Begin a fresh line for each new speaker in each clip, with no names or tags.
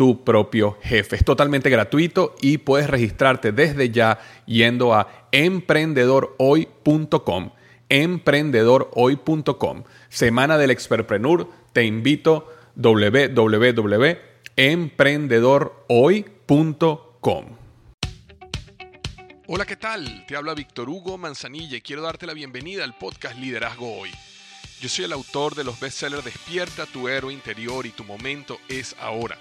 tu propio jefe. Es totalmente gratuito y puedes registrarte desde ya yendo a emprendedorhoy.com. Emprendedorhoy.com. Semana del Expertpreneur. Te invito www.emprendedorhoy.com. Hola, ¿qué tal? Te habla Víctor Hugo Manzanilla y quiero darte la bienvenida al podcast Liderazgo Hoy. Yo soy el autor de los bestsellers Despierta tu héroe interior y tu momento es ahora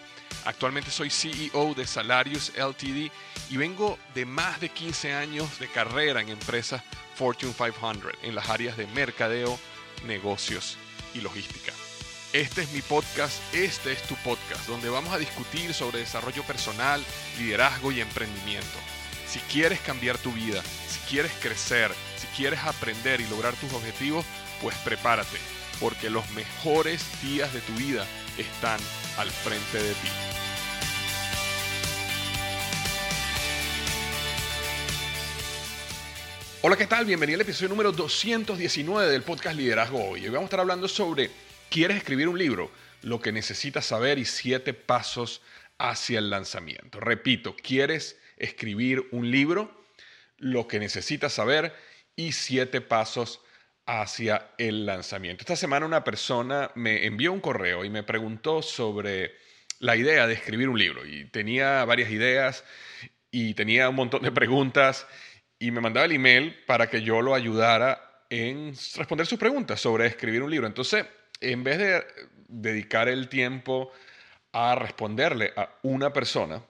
Actualmente soy CEO de Salarius LTD y vengo de más de 15 años de carrera en empresas Fortune 500 en las áreas de mercadeo, negocios y logística. Este es mi podcast, este es tu podcast, donde vamos a discutir sobre desarrollo personal, liderazgo y emprendimiento. Si quieres cambiar tu vida, si quieres crecer, si quieres aprender y lograr tus objetivos, pues prepárate, porque los mejores días de tu vida están al frente de ti. Hola, ¿qué tal? Bienvenido al episodio número 219 del podcast Liderazgo Hoy. Hoy vamos a estar hablando sobre, ¿quieres escribir un libro? Lo que necesitas saber y siete pasos hacia el lanzamiento. Repito, ¿quieres escribir un libro? Lo que necesitas saber y siete pasos hacia el lanzamiento. Esta semana una persona me envió un correo y me preguntó sobre la idea de escribir un libro y tenía varias ideas y tenía un montón de preguntas y me mandaba el email para que yo lo ayudara en responder sus preguntas sobre escribir un libro. Entonces, en vez de dedicar el tiempo a responderle a una persona,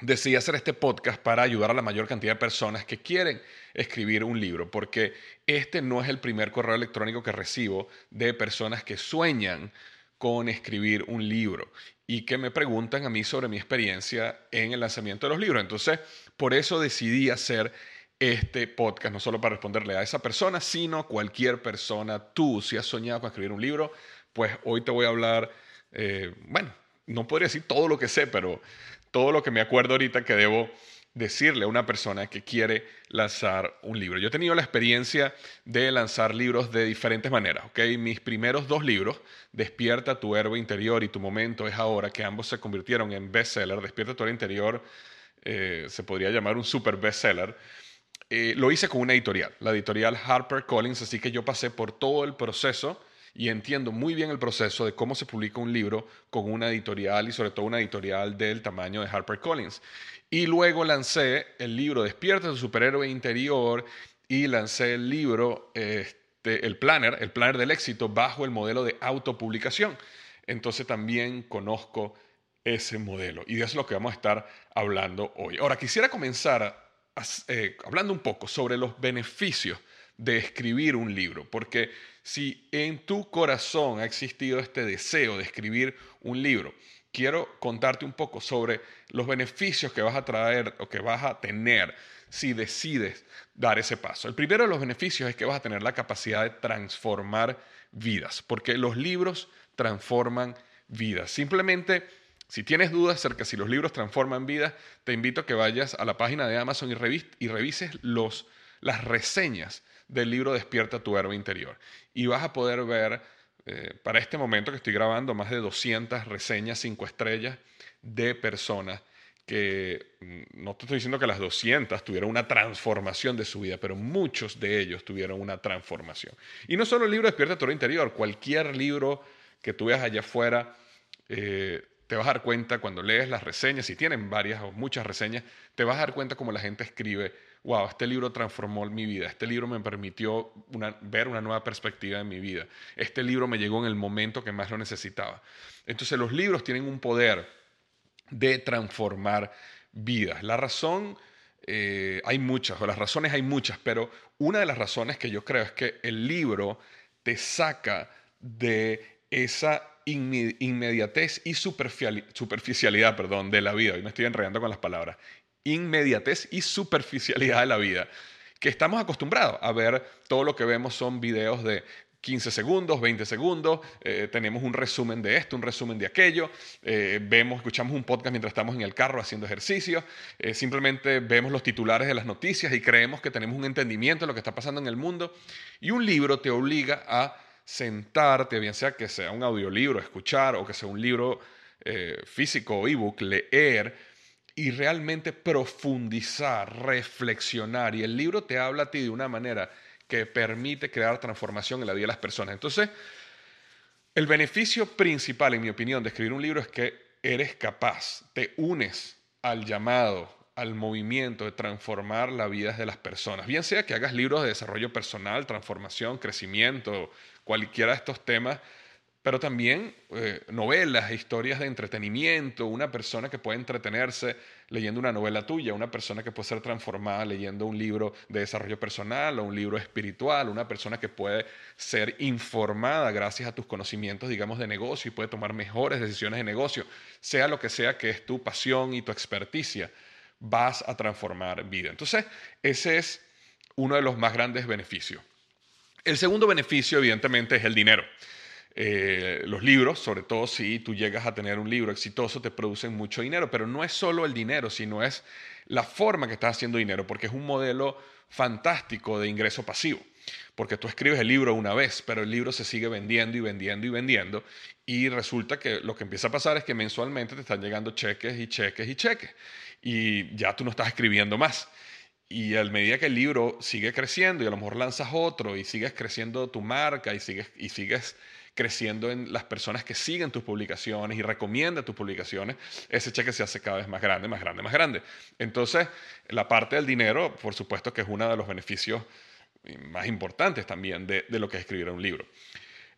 decidí hacer este podcast para ayudar a la mayor cantidad de personas que quieren escribir un libro, porque este no es el primer correo electrónico que recibo de personas que sueñan con escribir un libro y que me preguntan a mí sobre mi experiencia en el lanzamiento de los libros. Entonces, por eso decidí hacer este podcast, no solo para responderle a esa persona, sino cualquier persona. Tú, si has soñado con escribir un libro, pues hoy te voy a hablar, eh, bueno, no podría decir todo lo que sé, pero todo lo que me acuerdo ahorita que debo decirle a una persona que quiere lanzar un libro. Yo he tenido la experiencia de lanzar libros de diferentes maneras. ¿okay? Mis primeros dos libros, Despierta tu héroe interior y Tu momento es ahora, que ambos se convirtieron en bestseller. Despierta tu héroe interior eh, se podría llamar un super bestseller. Eh, lo hice con una editorial, la editorial Harper Collins, así que yo pasé por todo el proceso y entiendo muy bien el proceso de cómo se publica un libro con una editorial y sobre todo una editorial del tamaño de HarperCollins. Y luego lancé el libro Despierta tu superhéroe interior y lancé el libro, este, el planner, el planner del éxito bajo el modelo de autopublicación. Entonces también conozco ese modelo y de eso es lo que vamos a estar hablando hoy. Ahora, quisiera comenzar eh, hablando un poco sobre los beneficios de escribir un libro, porque si en tu corazón ha existido este deseo de escribir un libro, quiero contarte un poco sobre los beneficios que vas a traer o que vas a tener si decides dar ese paso. El primero de los beneficios es que vas a tener la capacidad de transformar vidas, porque los libros transforman vidas. Simplemente, si tienes dudas acerca de si los libros transforman vidas, te invito a que vayas a la página de Amazon y, revises los, las reseñas del libro Despierta tu héroe interior. Y vas a poder ver, eh, para este momento que estoy grabando, más de 200 reseñas 5 estrellas de personas que, mm, no te estoy diciendo que las 200 tuvieron una transformación de su vida, pero muchos de ellos tuvieron una transformación. Y no solo el libro Despierta tu héroe interior, cualquier libro que tú veas allá afuera eh, te vas a dar cuenta cuando lees las reseñas, si tienen varias o muchas reseñas, te vas a dar cuenta como la gente escribe, wow, este libro transformó mi vida, este libro me permitió ver una nueva perspectiva de mi vida, este libro me llegó en el momento que más lo necesitaba. Entonces los libros tienen un poder de transformar vidas. La razón, eh, hay muchas, o las razones hay muchas, pero una de las razones que yo creo es que el libro te saca de esa inmediatez y superficialidad perdón, de la vida. Hoy me estoy enredando con las palabras. Inmediatez y superficialidad de la vida. Que estamos acostumbrados a ver todo lo que vemos son videos de 15 segundos, 20 segundos, eh, tenemos un resumen de esto, un resumen de aquello, eh, vemos, escuchamos un podcast mientras estamos en el carro haciendo ejercicio, eh, simplemente vemos los titulares de las noticias y creemos que tenemos un entendimiento de lo que está pasando en el mundo. Y un libro te obliga a sentarte, bien sea que sea un audiolibro, escuchar o que sea un libro eh, físico o ebook, leer y realmente profundizar, reflexionar. Y el libro te habla a ti de una manera que permite crear transformación en la vida de las personas. Entonces, el beneficio principal, en mi opinión, de escribir un libro es que eres capaz, te unes al llamado, al movimiento de transformar la vida de las personas. Bien sea que hagas libros de desarrollo personal, transformación, crecimiento, cualquiera de estos temas, pero también eh, novelas, historias de entretenimiento, una persona que puede entretenerse leyendo una novela tuya, una persona que puede ser transformada leyendo un libro de desarrollo personal o un libro espiritual, una persona que puede ser informada gracias a tus conocimientos, digamos, de negocio y puede tomar mejores decisiones de negocio, sea lo que sea que es tu pasión y tu experticia, vas a transformar vida. Entonces, ese es uno de los más grandes beneficios. El segundo beneficio, evidentemente, es el dinero. Eh, los libros, sobre todo si tú llegas a tener un libro exitoso, te producen mucho dinero, pero no es solo el dinero, sino es la forma que estás haciendo dinero, porque es un modelo fantástico de ingreso pasivo. Porque tú escribes el libro una vez, pero el libro se sigue vendiendo y vendiendo y vendiendo. Y resulta que lo que empieza a pasar es que mensualmente te están llegando cheques y cheques y cheques. Y ya tú no estás escribiendo más. Y a medida que el libro sigue creciendo y a lo mejor lanzas otro y sigues creciendo tu marca y sigues, y sigues creciendo en las personas que siguen tus publicaciones y recomiendan tus publicaciones, ese cheque se hace cada vez más grande, más grande, más grande. Entonces, la parte del dinero, por supuesto que es uno de los beneficios más importantes también de, lo que es escribir un libro.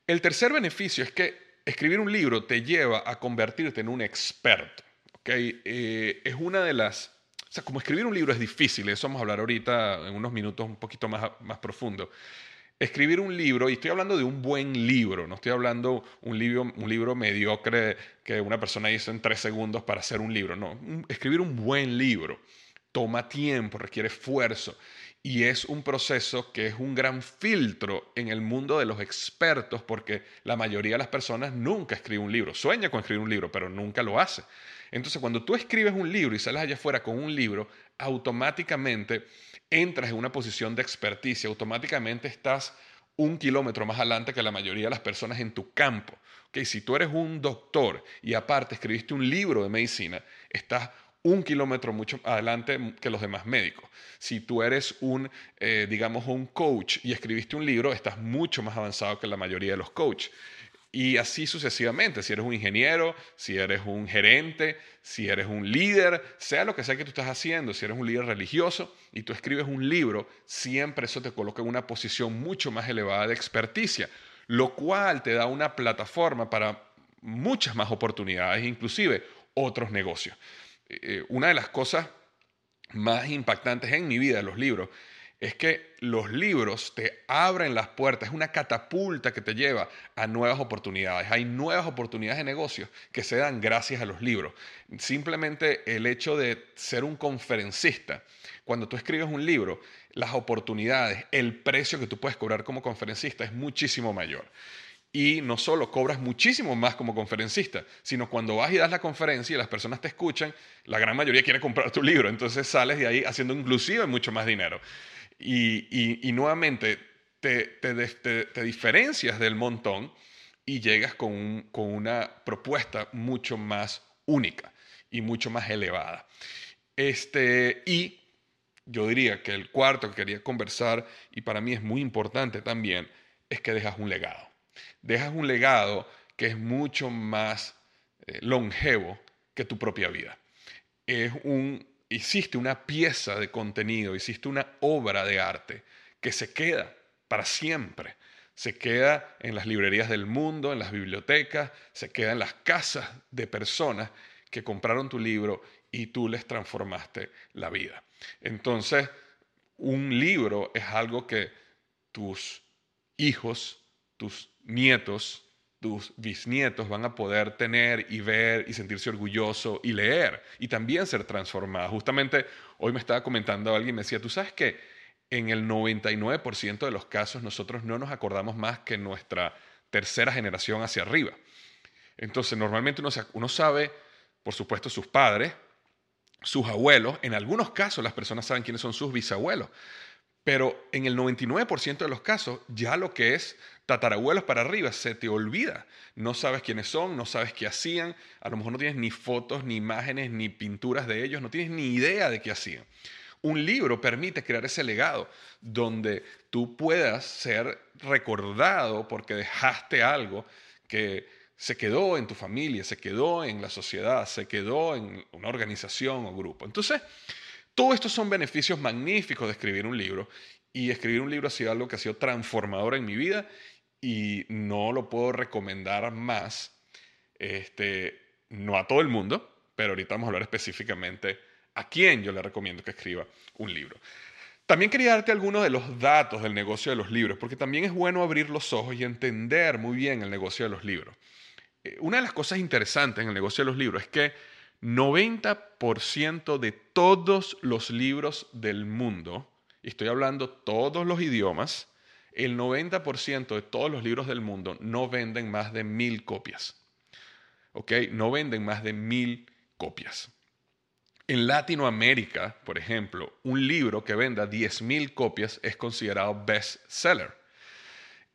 El tercer beneficio es que escribir un libro te lleva a convertirte en un experto. ¿okay? Eh, es una de las o sea, como escribir un libro es difícil, eso vamos a hablar ahorita en unos minutos un poquito más, más profundo. Escribir un libro, y estoy hablando de un buen libro, no estoy hablando un libro, un libro mediocre que una persona hizo en tres segundos para hacer un libro, no. Escribir un buen libro toma tiempo, requiere esfuerzo y es un proceso que es un gran filtro en el mundo de los expertos porque la mayoría de las personas nunca escribe un libro, sueña con escribir un libro, pero nunca lo hace. Entonces, cuando tú escribes un libro y sales allá afuera con un libro, automáticamente entras en una posición de experticia, automáticamente estás un kilómetro más adelante que la mayoría de las personas en tu campo. Okay, si tú eres un doctor y aparte escribiste un libro de medicina, estás un kilómetro mucho adelante que los demás médicos. Si tú eres un, eh, digamos, un coach y escribiste un libro, estás mucho más avanzado que la mayoría de los coaches. Y así sucesivamente, si eres un ingeniero, si eres un gerente, si eres un líder, sea lo que sea que tú estás haciendo, si eres un líder religioso y tú escribes un libro, siempre eso te coloca en una posición mucho más elevada de experticia, lo cual te da una plataforma para muchas más oportunidades, inclusive otros negocios. Eh, una de las cosas más impactantes en mi vida de los libros es que los libros te abren las puertas, es una catapulta que te lleva a nuevas oportunidades. Hay nuevas oportunidades de negocios que se dan gracias a los libros. Simplemente el hecho de ser un conferencista, cuando tú escribes un libro, las oportunidades, el precio que tú puedes cobrar como conferencista es muchísimo mayor. Y no solo cobras muchísimo más como conferencista, sino cuando vas y das la conferencia y las personas te escuchan, la gran mayoría quiere comprar tu libro. Entonces sales de ahí haciendo inclusive mucho más dinero. Y, nuevamente te, diferencias del montón y llegas con, una propuesta mucho más única y mucho más elevada. Este, y yo diría que el cuarto que quería conversar, y para mí es muy importante también, es que dejas un legado. Dejas un legado que es mucho más eh, longevo que tu propia vida. Es un, hiciste una pieza de contenido, hiciste una obra de arte que se queda para siempre. Se queda en las librerías del mundo, en las bibliotecas, se queda en las casas de personas que compraron tu libro y tú les transformaste la vida. Entonces, un libro es algo que tus hijos, tus nietos, tus bisnietos van a poder tener y ver y sentirse orgulloso y leer y también ser transformados. Justamente hoy me estaba comentando alguien, me decía, tú sabes que en el 99% de los casos nosotros no nos acordamos más que nuestra tercera generación hacia arriba. Entonces, normalmente uno, uno sabe, por supuesto, sus padres, sus abuelos, en algunos casos las personas saben quiénes son sus bisabuelos, pero en el 99% de los casos ya lo que es tatarabuelos para arriba se te olvida. No sabes quiénes son, no sabes qué hacían, a lo mejor no tienes ni fotos, ni imágenes, ni pinturas de ellos, no tienes ni idea de qué hacían. Un libro permite crear ese legado donde tú puedas ser recordado porque dejaste algo que se quedó en tu familia, se quedó en la sociedad, se quedó en una organización o grupo. Entonces, todos estos son beneficios magníficos de escribir un libro y escribir un libro ha sido algo que ha sido transformador en mi vida y no lo puedo recomendar más, este, no a todo el mundo, pero ahorita vamos a hablar específicamente a quién yo le recomiendo que escriba un libro. También quería darte algunos de los datos del negocio de los libros, porque también es bueno abrir los ojos y entender muy bien el negocio de los libros. Eh, una de las cosas interesantes en el negocio de los libros es que 90% de todos los libros del mundo, y estoy hablando todos los idiomas, el 90% de todos los libros del mundo no venden más de mil copias. ¿Ok? No venden más de mil copias. En Latinoamérica, por ejemplo, un libro que venda 10.000 copias es considerado best seller.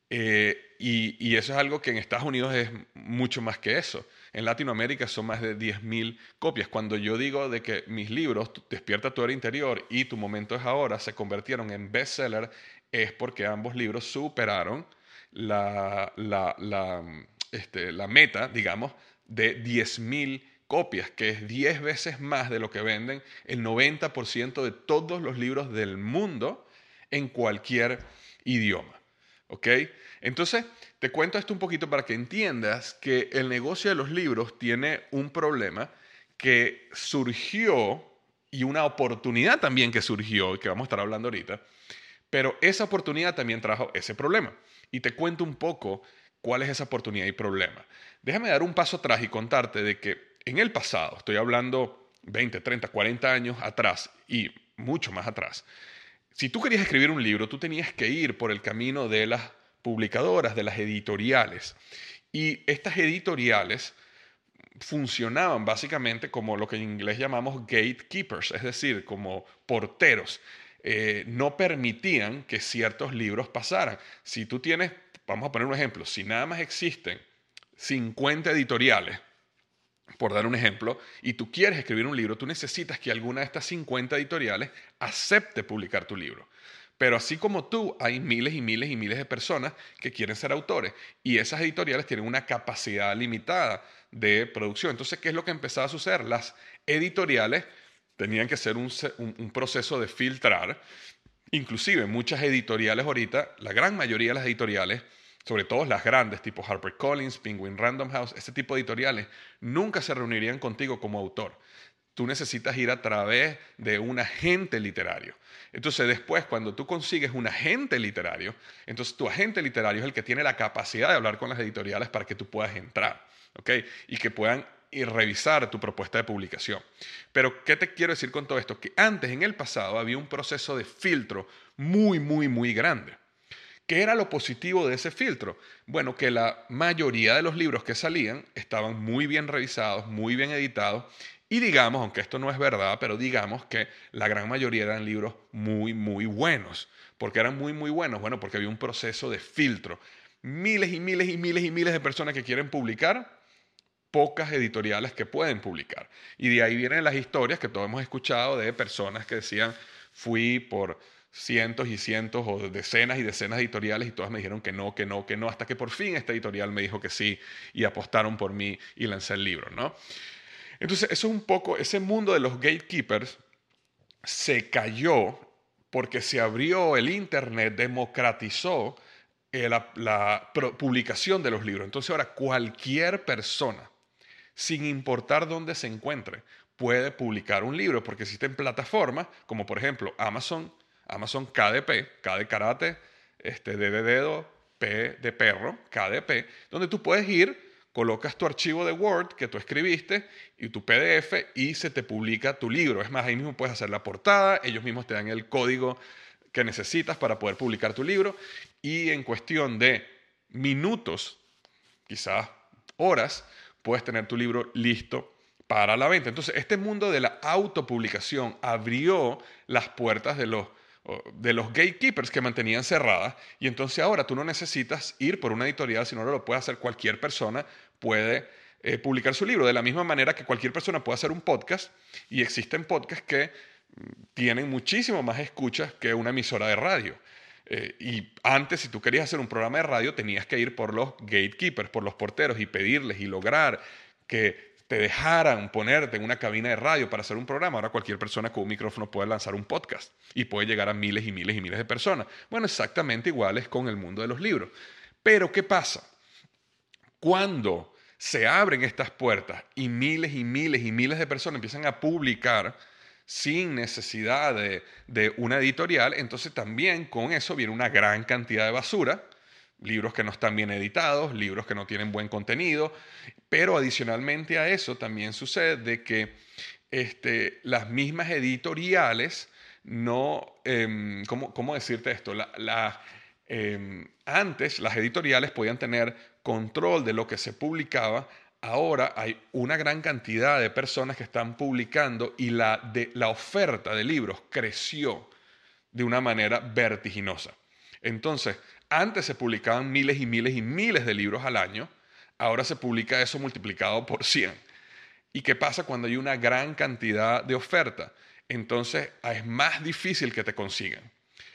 Eh, y, eso es algo que en Estados Unidos es mucho más que eso. En Latinoamérica son más de 10.000 copias. Cuando yo digo de que mis libros, Despierta tu interior y Tu momento es ahora, se convirtieron en bestseller, es porque ambos libros superaron la, la, este, la meta, digamos, de 10.000 copias, que es 10 veces más de lo que venden el 90% de todos los libros del mundo en cualquier idioma. ¿Ok? Entonces, te cuento esto un poquito para que entiendas que el negocio de los libros tiene un problema que surgió y una oportunidad también que surgió y que vamos a estar hablando ahorita, pero esa oportunidad también trajo ese problema. Y te cuento un poco cuál es esa oportunidad y problema. Déjame dar un paso atrás y contarte de que en el pasado, estoy hablando 20, 30, 40 años atrás y mucho más atrás, si tú querías escribir un libro, tú tenías que ir por el camino de las publicadoras, de las editoriales. Y estas editoriales funcionaban básicamente como lo que en inglés llamamos gatekeepers, es decir, como porteros. Eh, no permitían que ciertos libros pasaran. Si tú tienes, vamos a poner un ejemplo, si nada más existen 50 editoriales, por dar un ejemplo, y tú quieres escribir un libro, tú necesitas que alguna de estas 50 editoriales acepte publicar tu libro. Pero así como tú, hay miles y miles y miles de personas que quieren ser autores y esas editoriales tienen una capacidad limitada de producción. Entonces, ¿qué es lo que empezaba a suceder? Las editoriales tenían que hacer un, un proceso de filtrar. Inclusive muchas editoriales ahorita, la gran mayoría de las editoriales, sobre todo las grandes, tipo HarperCollins, Penguin Random House, este tipo de editoriales, nunca se reunirían contigo como autor. Tú necesitas ir a través de un agente literario. Entonces después, cuando tú consigues un agente literario, entonces tu agente literario es el que tiene la capacidad de hablar con las editoriales para que tú puedas entrar, ¿ok? Y que puedan ir revisar tu propuesta de publicación. Pero, ¿qué te quiero decir con todo esto? Que antes, en el pasado, había un proceso de filtro muy, muy, muy grande. ¿Qué era lo positivo de ese filtro? Bueno, que la mayoría de los libros que salían estaban muy bien revisados, muy bien editados y digamos, aunque esto no es verdad, pero digamos que la gran mayoría eran libros muy, muy buenos. ¿Por qué eran muy, muy buenos? Bueno, porque había un proceso de filtro. Miles y miles y miles y miles de personas que quieren publicar, pocas editoriales que pueden publicar. Y de ahí vienen las historias que todos hemos escuchado de personas que decían, fui por cientos y cientos o decenas y decenas de editoriales y todas me dijeron que no, que no, que no, hasta que por fin esta editorial me dijo que sí y apostaron por mí y lancé el libro, ¿no? Entonces, eso es un poco, ese mundo de los gatekeepers se cayó porque se abrió el Internet, democratizó la, publicación de los libros. Entonces ahora cualquier persona, sin importar dónde se encuentre, puede publicar un libro porque existen plataformas como por ejemplo Amazon, Amazon KDP, K de karate, este, D de dedo, P de perro, KDP, donde tú puedes ir, colocas tu archivo de Word que tú escribiste y tu PDF y se te publica tu libro. Es más, ahí mismo puedes hacer la portada, ellos mismos te dan el código que necesitas para poder publicar tu libro y en cuestión de minutos, quizás horas, puedes tener tu libro listo para la venta. Entonces, este mundo de la autopublicación abrió las puertas de los de los gatekeepers que mantenían cerradas y entonces ahora tú no necesitas ir por una editorial, sino lo puede hacer cualquier persona, puede eh, publicar su libro, de la misma manera que cualquier persona puede hacer un podcast y existen podcasts que mm, tienen muchísimo más escuchas que una emisora de radio. Eh, y antes, si tú querías hacer un programa de radio, tenías que ir por los gatekeepers, por los porteros y pedirles y lograr que te dejaran ponerte en una cabina de radio para hacer un programa. Ahora cualquier persona con un micrófono puede lanzar un podcast y puede llegar a miles y miles y miles de personas. Bueno, exactamente igual es con el mundo de los libros. Pero ¿qué pasa? Cuando se abren estas puertas y miles y miles y miles de personas empiezan a publicar sin necesidad de, de una editorial, entonces también con eso viene una gran cantidad de basura libros que no están bien editados, libros que no tienen buen contenido, pero adicionalmente a eso también sucede de que este, las mismas editoriales no, em, ¿cómo, decirte esto? La, em, antes las editoriales podían tener control de lo que se publicaba, ahora hay una gran cantidad de personas que están publicando y la, de, la oferta de libros creció de una manera vertiginosa. Entonces, antes se publicaban miles y miles y miles de libros al año, ahora se publica eso multiplicado por 100. ¿Y qué pasa cuando hay una gran cantidad de oferta? Entonces es más difícil que te consigan.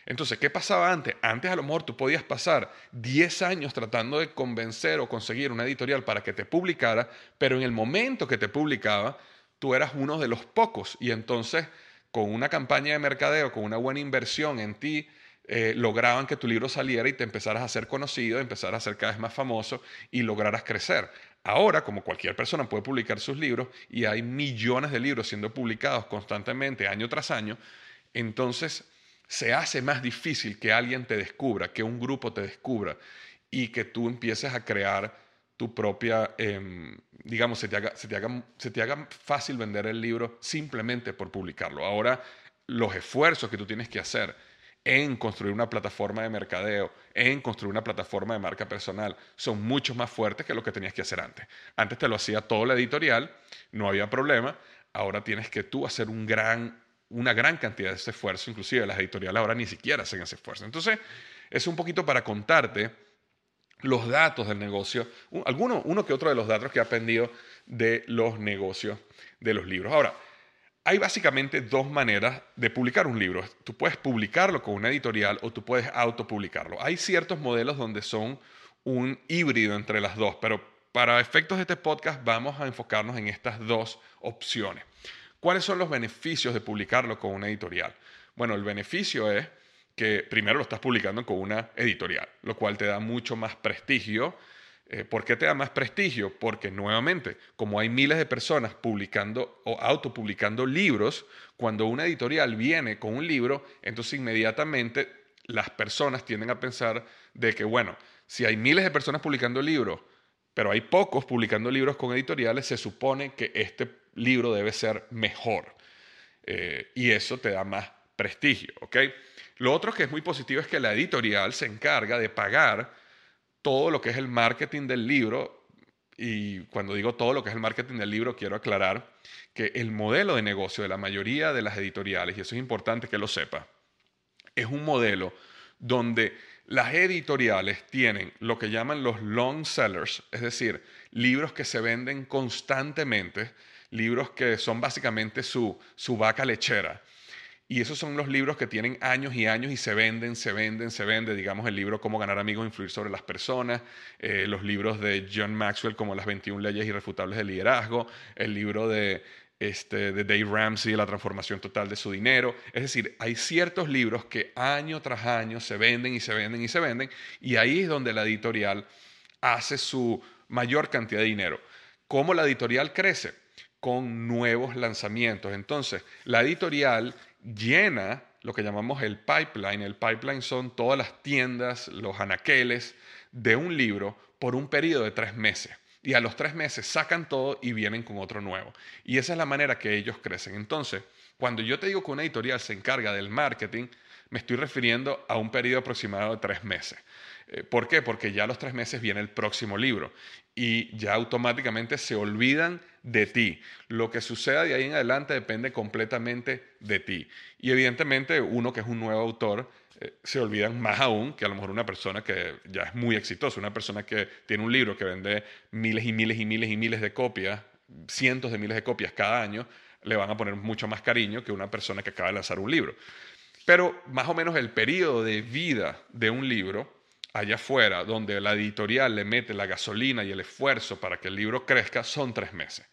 Entonces, ¿qué pasaba antes? Antes a lo mejor tú podías pasar 10 años tratando de convencer o conseguir una editorial para que te publicara, pero en el momento que te publicaba, tú eras uno de los pocos y entonces con una campaña de mercadeo, con una buena inversión en ti, eh, lograban que tu libro saliera y te empezaras a ser conocido, empezaras a ser cada vez más famoso y lograras crecer. Ahora, como cualquier persona puede publicar sus libros y hay millones de libros siendo publicados constantemente año tras año, entonces se hace más difícil que alguien te descubra, que un grupo te descubra y que tú empieces a crear tu propia, em, digamos, se te, haga, se, te haga, se te haga fácil vender el libro simplemente por publicarlo. Ahora, los esfuerzos que tú tienes que hacer en construir una plataforma de mercadeo, en construir una plataforma de marca personal, son mucho más fuertes que lo que tenías que hacer antes. Antes te lo hacía todo la editorial, no había problema, ahora tienes que tú hacer un gran, una gran cantidad de ese esfuerzo, inclusive las editoriales ahora ni siquiera hacen ese esfuerzo. Entonces, es un poquito para contarte los datos del negocio, alguno, uno que otro de los datos que he aprendido de los negocios de los libros. Ahora, hay básicamente dos maneras de publicar un libro. Tú puedes publicarlo con una editorial o tú puedes autopublicarlo. Hay ciertos modelos donde son un híbrido entre las dos, pero para efectos de este podcast vamos a enfocarnos en estas dos opciones. ¿Cuáles son los beneficios de publicarlo con una editorial? Bueno, el beneficio es que primero lo estás publicando con una editorial, lo cual te da mucho más prestigio eh, ¿Por qué te da más prestigio? Porque nuevamente, como hay miles de personas publicando o autopublicando libros, cuando una editorial viene con un libro, entonces inmediatamente las personas tienden a pensar de que, bueno, si hay miles de personas publicando libros, pero hay pocos publicando libros con editoriales, se supone que este libro debe ser mejor. Eh, y eso te da más prestigio, ¿ok? Lo otro que es muy positivo es que la editorial se encarga de pagar todo lo que es el marketing del libro, y cuando digo todo lo que es el marketing del libro, quiero aclarar que el modelo de negocio de la mayoría de las editoriales, y eso es importante que lo sepa, es un modelo donde las editoriales tienen lo que llaman los long sellers, es decir, libros que se venden constantemente, libros que son básicamente su, su vaca lechera. Y esos son los libros que tienen años y años y se venden, se venden, se venden. Digamos el libro Cómo ganar amigos influir sobre las personas, eh, los libros de John Maxwell como Las 21 leyes irrefutables del liderazgo, el libro de, este, de Dave Ramsey, La transformación total de su dinero. Es decir, hay ciertos libros que año tras año se venden y se venden y se venden. Y ahí es donde la editorial hace su mayor cantidad de dinero. ¿Cómo la editorial crece? Con nuevos lanzamientos. Entonces, la editorial llena lo que llamamos el pipeline. El pipeline son todas las tiendas, los anaqueles de un libro por un periodo de tres meses. Y a los tres meses sacan todo y vienen con otro nuevo. Y esa es la manera que ellos crecen. Entonces, cuando yo te digo que una editorial se encarga del marketing, me estoy refiriendo a un periodo aproximado de tres meses. Eh, ¿Por qué? Porque ya a los tres meses viene el próximo libro y ya automáticamente se olvidan de ti. Lo que suceda de ahí en adelante depende completamente de ti. Y evidentemente uno que es un nuevo autor eh, se olvidan más aún que a lo mejor una persona que ya es muy exitosa, una persona que tiene un libro que vende miles y miles y miles y miles de copias, cientos de miles de copias cada año, le van a poner mucho más cariño que una persona que acaba de lanzar un libro. Pero más o menos el periodo de vida de un libro allá afuera, donde la editorial le mete la gasolina y el esfuerzo para que el libro crezca, son tres meses.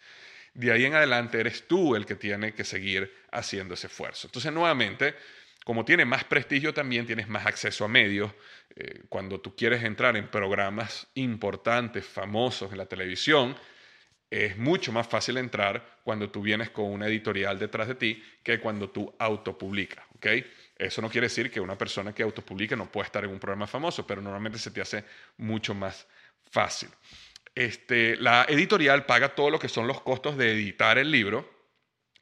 De ahí en adelante eres tú el que tiene que seguir haciendo ese esfuerzo. Entonces, nuevamente, como tiene más prestigio, también tienes más acceso a medios. Eh, cuando tú quieres entrar en programas importantes, famosos en la televisión, es mucho más fácil entrar cuando tú vienes con una editorial detrás de ti que cuando tú autopublicas. ¿okay? Eso no quiere decir que una persona que autopublique no pueda estar en un programa famoso, pero normalmente se te hace mucho más fácil. Este, la editorial paga todo lo que son los costos de editar el libro.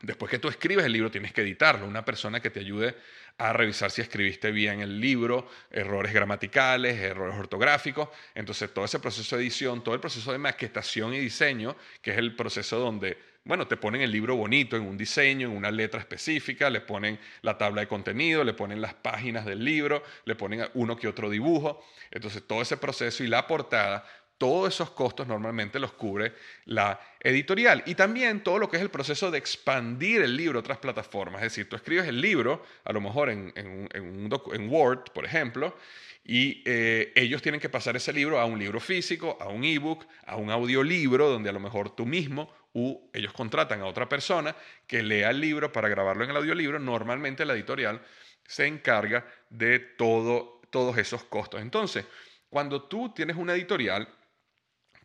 Después que tú escribes el libro, tienes que editarlo. Una persona que te ayude a revisar si escribiste bien el libro, errores gramaticales, errores ortográficos. Entonces, todo ese proceso de edición, todo el proceso de maquetación y diseño, que es el proceso donde, bueno, te ponen el libro bonito en un diseño, en una letra específica, le ponen la tabla de contenido, le ponen las páginas del libro, le ponen uno que otro dibujo. Entonces, todo ese proceso y la portada todos esos costos normalmente los cubre la editorial. Y también todo lo que es el proceso de expandir el libro a otras plataformas. Es decir, tú escribes el libro, a lo mejor en, en, Word, por ejemplo, y eh, ellos tienen que pasar ese libro a un libro físico, a un ebook, a un audiolibro, donde a lo mejor tú mismo u ellos contratan a otra persona que lea el libro para grabarlo en el audiolibro. Normalmente la editorial se encarga de todo, todos esos costos. Entonces, cuando tú tienes una editorial,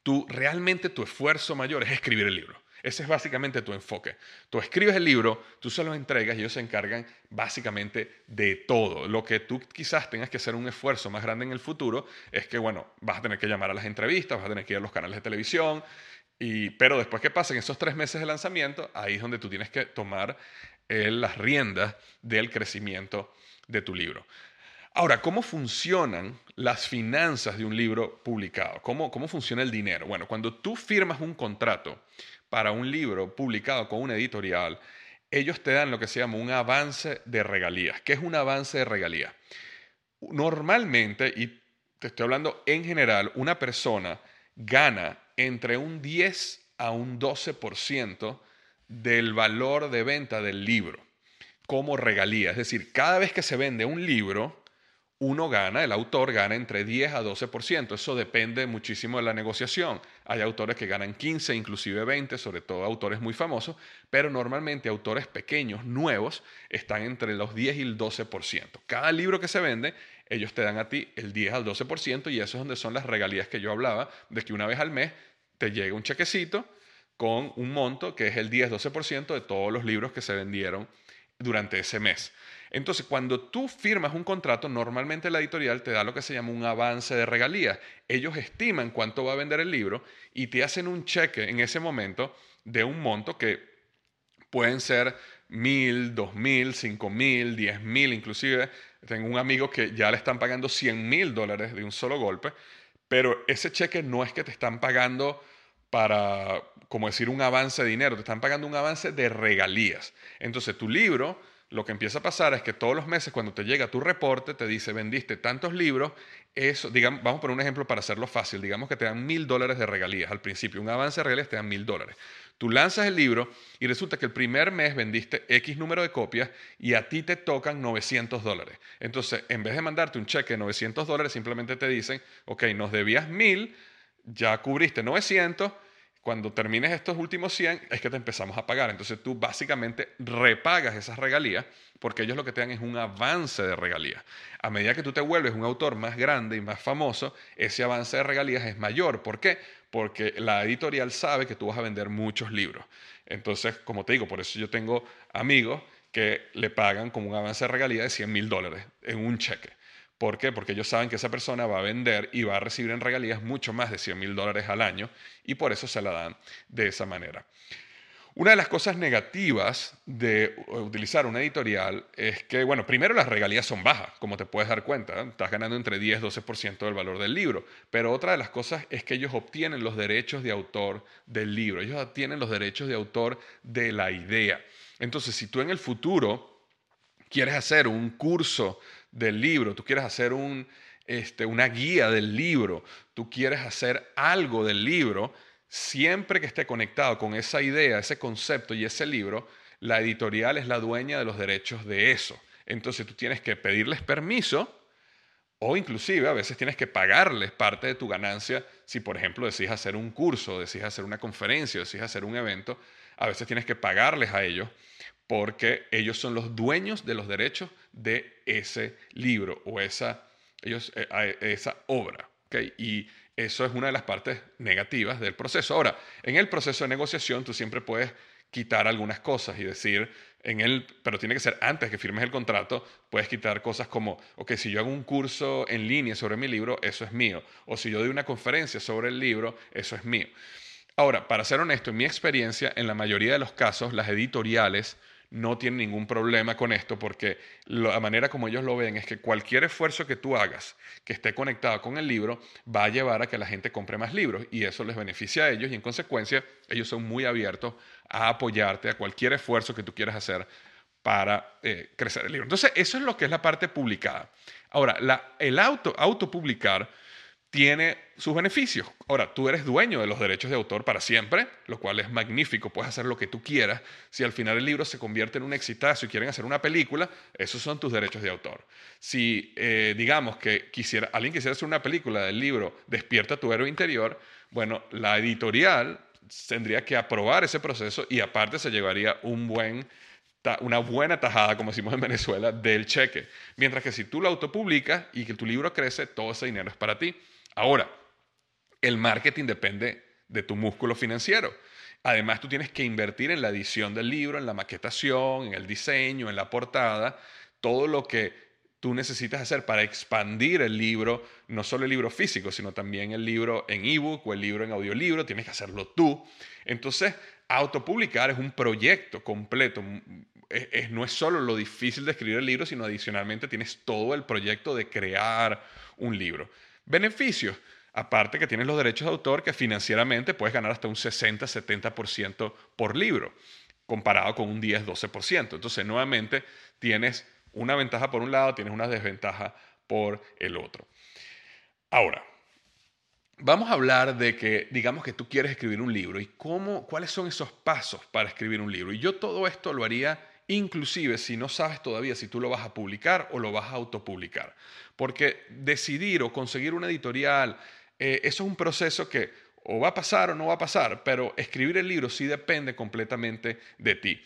tú realmente tu esfuerzo mayor es escribir el libro. Ese es básicamente tu enfoque. Tú escribes el libro, tú se lo entregas y ellos se encargan básicamente de todo. Lo que tú quizás tengas que hacer un esfuerzo más grande en el futuro es que, bueno, vas a tener que llamar a las entrevistas, vas a tener que ir a los canales de televisión, pero después que pasen esos tres meses de lanzamiento, ahí es donde tú tienes que tomar eh, las riendas del crecimiento de tu libro. Ahora, ¿cómo funcionan las finanzas de un libro publicado? ¿Cómo, ¿Cómo funciona el dinero? Bueno, cuando tú firmas un contrato para un libro publicado con una editorial, ellos te dan lo que se llama un avance de regalías. ¿Qué es un avance de regalías? Normalmente, y te estoy hablando en general, una persona gana entre un 10 a un 12% del valor de venta del libro como regalía. Es decir, cada vez que se vende un libro, uno gana, el autor gana entre 10 a 12%. Eso depende muchísimo de la negociación. Hay autores que ganan 15, inclusive 20, sobre todo autores muy famosos, pero normalmente autores pequeños, nuevos, están entre los 10 y el 12%. Cada libro que se vende, ellos te dan a ti el 10 al 12% y eso es donde son las regalías que yo hablaba, de que una vez al mes te llega un chequecito con un monto que es el 10-12% de todos los libros que se vendieron durante ese mes. Entonces, cuando tú firmas un contrato, normalmente la editorial te da lo que se llama un avance de regalías. Ellos estiman cuánto va a vender el libro y te hacen un cheque en ese momento de un monto que pueden ser mil, dos mil, cinco mil, diez mil, inclusive tengo un amigo que ya le están pagando cien mil dólares de un solo golpe, pero ese cheque no es que te están pagando para, como decir, un avance de dinero, te están pagando un avance de regalías. Entonces tu libro lo que empieza a pasar es que todos los meses cuando te llega tu reporte te dice vendiste tantos libros, eso, digamos, vamos a poner un ejemplo para hacerlo fácil, digamos que te dan mil dólares de regalías al principio, un avance de regalías te dan mil dólares. Tú lanzas el libro y resulta que el primer mes vendiste X número de copias y a ti te tocan 900 dólares. Entonces, en vez de mandarte un cheque de 900 dólares, simplemente te dicen, ok, nos debías 1000, ya cubriste 900 cuando termines estos últimos 100 es que te empezamos a pagar. Entonces tú básicamente repagas esas regalías porque ellos lo que te dan es un avance de regalías. A medida que tú te vuelves un autor más grande y más famoso, ese avance de regalías es mayor. ¿Por qué? Porque la editorial sabe que tú vas a vender muchos libros. Entonces, como te digo, por eso yo tengo amigos que le pagan como un avance de regalías de 100 mil dólares en un cheque. ¿Por qué? Porque ellos saben que esa persona va a vender y va a recibir en regalías mucho más de 100 mil dólares al año y por eso se la dan de esa manera. Una de las cosas negativas de utilizar una editorial es que, bueno, primero las regalías son bajas, como te puedes dar cuenta, estás ganando entre 10 y 12% del valor del libro, pero otra de las cosas es que ellos obtienen los derechos de autor del libro, ellos obtienen los derechos de autor de la idea. Entonces, si tú en el futuro quieres hacer un curso del libro, tú quieres hacer un, este, una guía del libro, tú quieres hacer algo del libro, siempre que esté conectado con esa idea, ese concepto y ese libro, la editorial es la dueña de los derechos de eso. Entonces tú tienes que pedirles permiso o inclusive a veces tienes que pagarles parte de tu ganancia. Si, por ejemplo, decides hacer un curso, decides hacer una conferencia, decides hacer un evento, a veces tienes que pagarles a ellos porque ellos son los dueños de los derechos de ese libro o esa, ellos, eh, esa obra. Y eso es una de las partes negativas del proceso. Ahora, en el proceso de negociación tú siempre puedes quitar algunas cosas y decir, en el, pero tiene que ser antes que firmes el contrato, puedes quitar cosas como, ok, si yo hago un curso en línea sobre mi libro, eso es mío. O si yo doy una conferencia sobre el libro, eso es mío. Ahora, para ser honesto, en mi experiencia, en la mayoría de los casos, las editoriales no tienen ningún problema con esto porque la manera como ellos lo ven es que cualquier esfuerzo que tú hagas que esté conectado con el libro va a llevar a que la gente compre más libros y eso les beneficia a ellos y en consecuencia ellos son muy abiertos a apoyarte a cualquier esfuerzo que tú quieras hacer para eh, crecer el libro. Entonces, eso es lo que es la parte publicada. Ahora, el auto, autopublicar tiene sus beneficios. Ahora, tú eres dueño de los derechos de autor para siempre, lo cual es magnífico, puedes hacer lo que tú quieras. Si al final el libro se convierte en un exitazo y quieren hacer una película, esos son tus derechos de autor. Si eh, digamos que quisiera, alguien quisiera hacer una película del libro Despierta tu héroe interior, bueno, la editorial tendría que aprobar ese proceso y aparte se llevaría un buen una buena tajada, como decimos en Venezuela, del cheque. Mientras que si tú lo autopublicas y que tu libro crece, todo ese dinero es para ti. Ahora, el marketing depende de tu músculo financiero. Además, tú tienes que invertir en la edición del libro, en la maquetación, en el diseño, en la portada, todo lo que tú necesitas hacer para expandir el libro, no solo el libro físico, sino también el libro en ebook o el libro en audiolibro, tienes que hacerlo tú. Entonces, autopublicar es un proyecto completo. no es solo lo difícil de escribir el libro, sino adicionalmente tienes todo el proyecto de crear un libro. Beneficios. Aparte que tienes los derechos de autor que financieramente puedes ganar hasta un 60-70% por libro, comparado con un 10-12%. Entonces, nuevamente, tienes una ventaja por un lado, tienes una desventaja por el otro. Ahora, vamos a hablar de que, digamos que tú quieres escribir un libro y cómo, cuáles son esos pasos para escribir un libro. Y yo todo esto lo haría inclusive si no sabes todavía si tú lo vas a publicar o lo vas a autopublicar. Porque decidir o conseguir una editorial, eh, eso es un proceso que o va a pasar o no va a pasar, pero escribir el libro sí depende completamente de ti.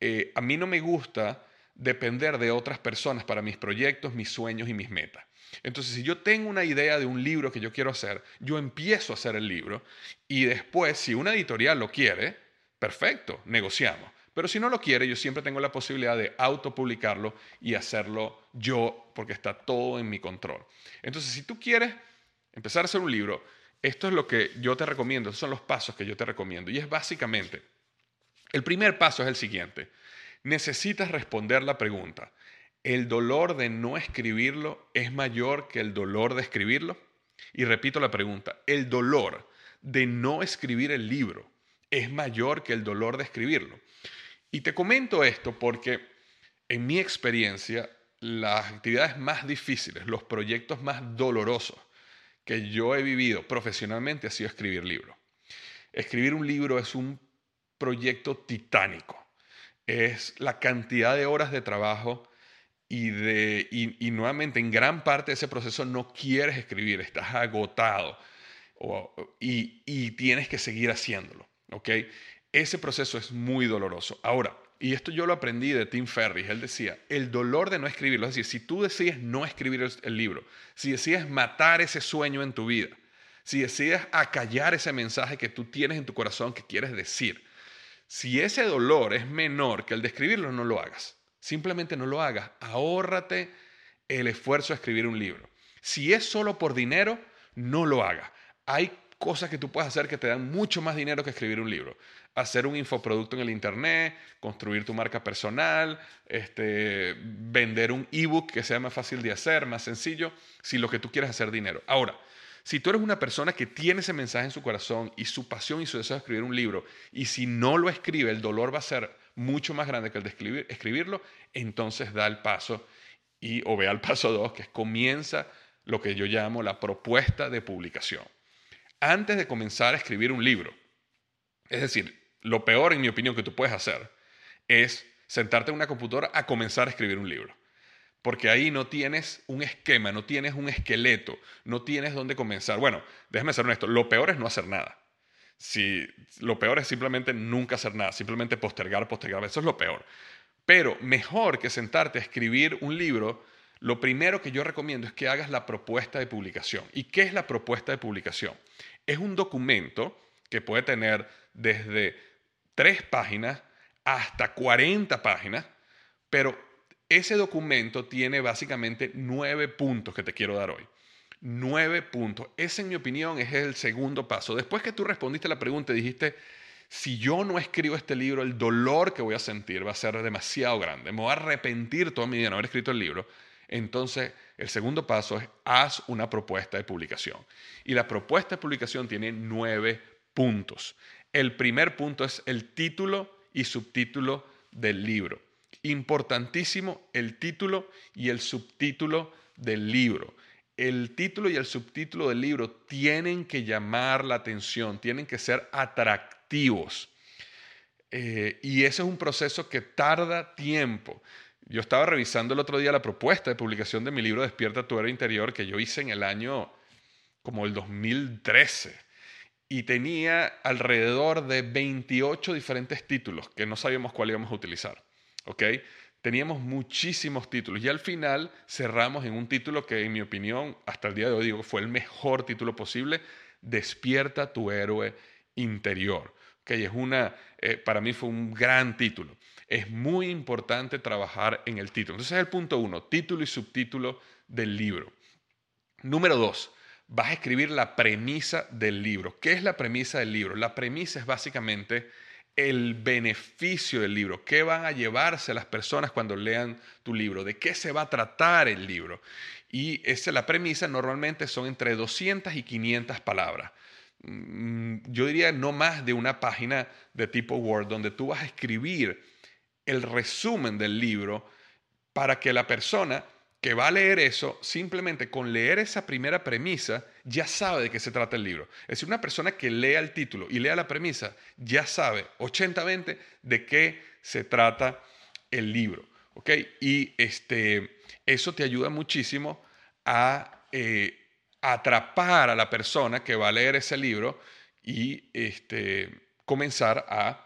Eh, a mí no me gusta depender de otras personas para mis proyectos, mis sueños y mis metas. Entonces, si yo tengo una idea de un libro que yo quiero hacer, yo empiezo a hacer el libro y después, si una editorial lo quiere, perfecto, negociamos. Pero si no lo quiere, yo siempre tengo la posibilidad de autopublicarlo y hacerlo yo, porque está todo en mi control. Entonces, si tú quieres empezar a hacer un libro, esto es lo que yo te recomiendo, estos son los pasos que yo te recomiendo. Y es básicamente, el primer paso es el siguiente. Necesitas responder la pregunta, ¿el dolor de no escribirlo es mayor que el dolor de escribirlo? Y repito la pregunta, ¿el dolor de no escribir el libro es mayor que el dolor de escribirlo? Y te comento esto porque en mi experiencia, las actividades más difíciles, los proyectos más dolorosos que yo he vivido profesionalmente ha sido escribir libros. Escribir un libro es un proyecto titánico. Es la cantidad de horas de trabajo y, de, y, nuevamente en gran parte de ese proceso no quieres escribir, estás agotado y, y, tienes que seguir haciéndolo. ¿ok? Ese proceso es muy doloroso. Ahora, y esto yo lo aprendí de Tim Ferriss, él decía, el dolor de no escribirlo, es decir, si tú decides no escribir el, el libro, si decides matar ese sueño en tu vida, si decides acallar ese mensaje que tú tienes en tu corazón que quieres decir, si ese dolor es menor que el de escribirlo, no lo hagas. Simplemente no lo hagas. Ahórrate el esfuerzo de escribir un libro. Si es solo por dinero, no lo hagas. Hay cosas que tú puedes hacer que te dan mucho más dinero que escribir un libro. Hacer un infoproducto en el Internet, construir tu marca personal, este, vender un ebook que sea más fácil de hacer, más sencillo, si lo que tú quieres es hacer dinero. Ahora, si tú eres una persona que tiene ese mensaje en su corazón y su pasión y su deseo de escribir un libro, y si no lo escribe, el dolor va a ser mucho más grande que el de escribir, escribirlo, entonces da el paso y o ve al paso dos, que es comienza lo que yo llamo la propuesta de publicación. Antes de comenzar a escribir un libro, es decir, lo peor en mi opinión que tú puedes hacer es sentarte en una computadora a comenzar a escribir un libro. Porque ahí no tienes un esquema, no tienes un esqueleto, no tienes dónde comenzar. Bueno, déjame ser honesto, lo peor es no hacer nada. Si lo peor es simplemente nunca hacer nada, simplemente postergar, postergar, eso es lo peor. Pero mejor que sentarte a escribir un libro, lo primero que yo recomiendo es que hagas la propuesta de publicación. ¿Y qué es la propuesta de publicación? Es un documento que puede tener desde tres páginas hasta 40 páginas, pero ese documento tiene básicamente nueve puntos que te quiero dar hoy. Nueve puntos. Ese, en mi opinión, es el segundo paso. Después que tú respondiste la pregunta y dijiste, si yo no escribo este libro, el dolor que voy a sentir va a ser demasiado grande. Me voy a arrepentir toda mi vida de no haber escrito el libro. Entonces, el segundo paso es haz una propuesta de publicación. Y la propuesta de publicación tiene nueve puntos. El primer punto es el título y subtítulo del libro. Importantísimo el título y el subtítulo del libro el título y el subtítulo del libro tienen que llamar la atención, tienen que ser atractivos. Eh, y ese es un proceso que tarda tiempo. Yo estaba revisando el otro día la propuesta de publicación de mi libro Despierta tu era interior que yo hice en el año como el 2013 y tenía alrededor de 28 diferentes títulos que no sabíamos cuál íbamos a utilizar. ¿ok? teníamos muchísimos títulos y al final cerramos en un título que en mi opinión hasta el día de hoy digo fue el mejor título posible, Despierta tu héroe interior. que es una, eh, para mí fue un gran título. Es muy importante trabajar en el título. Entonces es el punto uno, título y subtítulo del libro. Número dos, vas a escribir la premisa del libro. ¿Qué es la premisa del libro? La premisa es básicamente el beneficio del libro, qué van a llevarse las personas cuando lean tu libro, de qué se va a tratar el libro. Y esa la premisa, normalmente son entre 200 y 500 palabras. Mm, yo diría no más de una página de tipo Word donde tú vas a escribir el resumen del libro para que la persona que va a leer eso, simplemente con leer esa primera premisa, ya sabe de qué se trata el libro. Es decir, una persona que lea el título y lea la premisa, ya sabe 80-20 de qué se trata el libro. ¿ok? Y este, eso te ayuda muchísimo a eh, atrapar a la persona que va a leer ese libro y este, comenzar a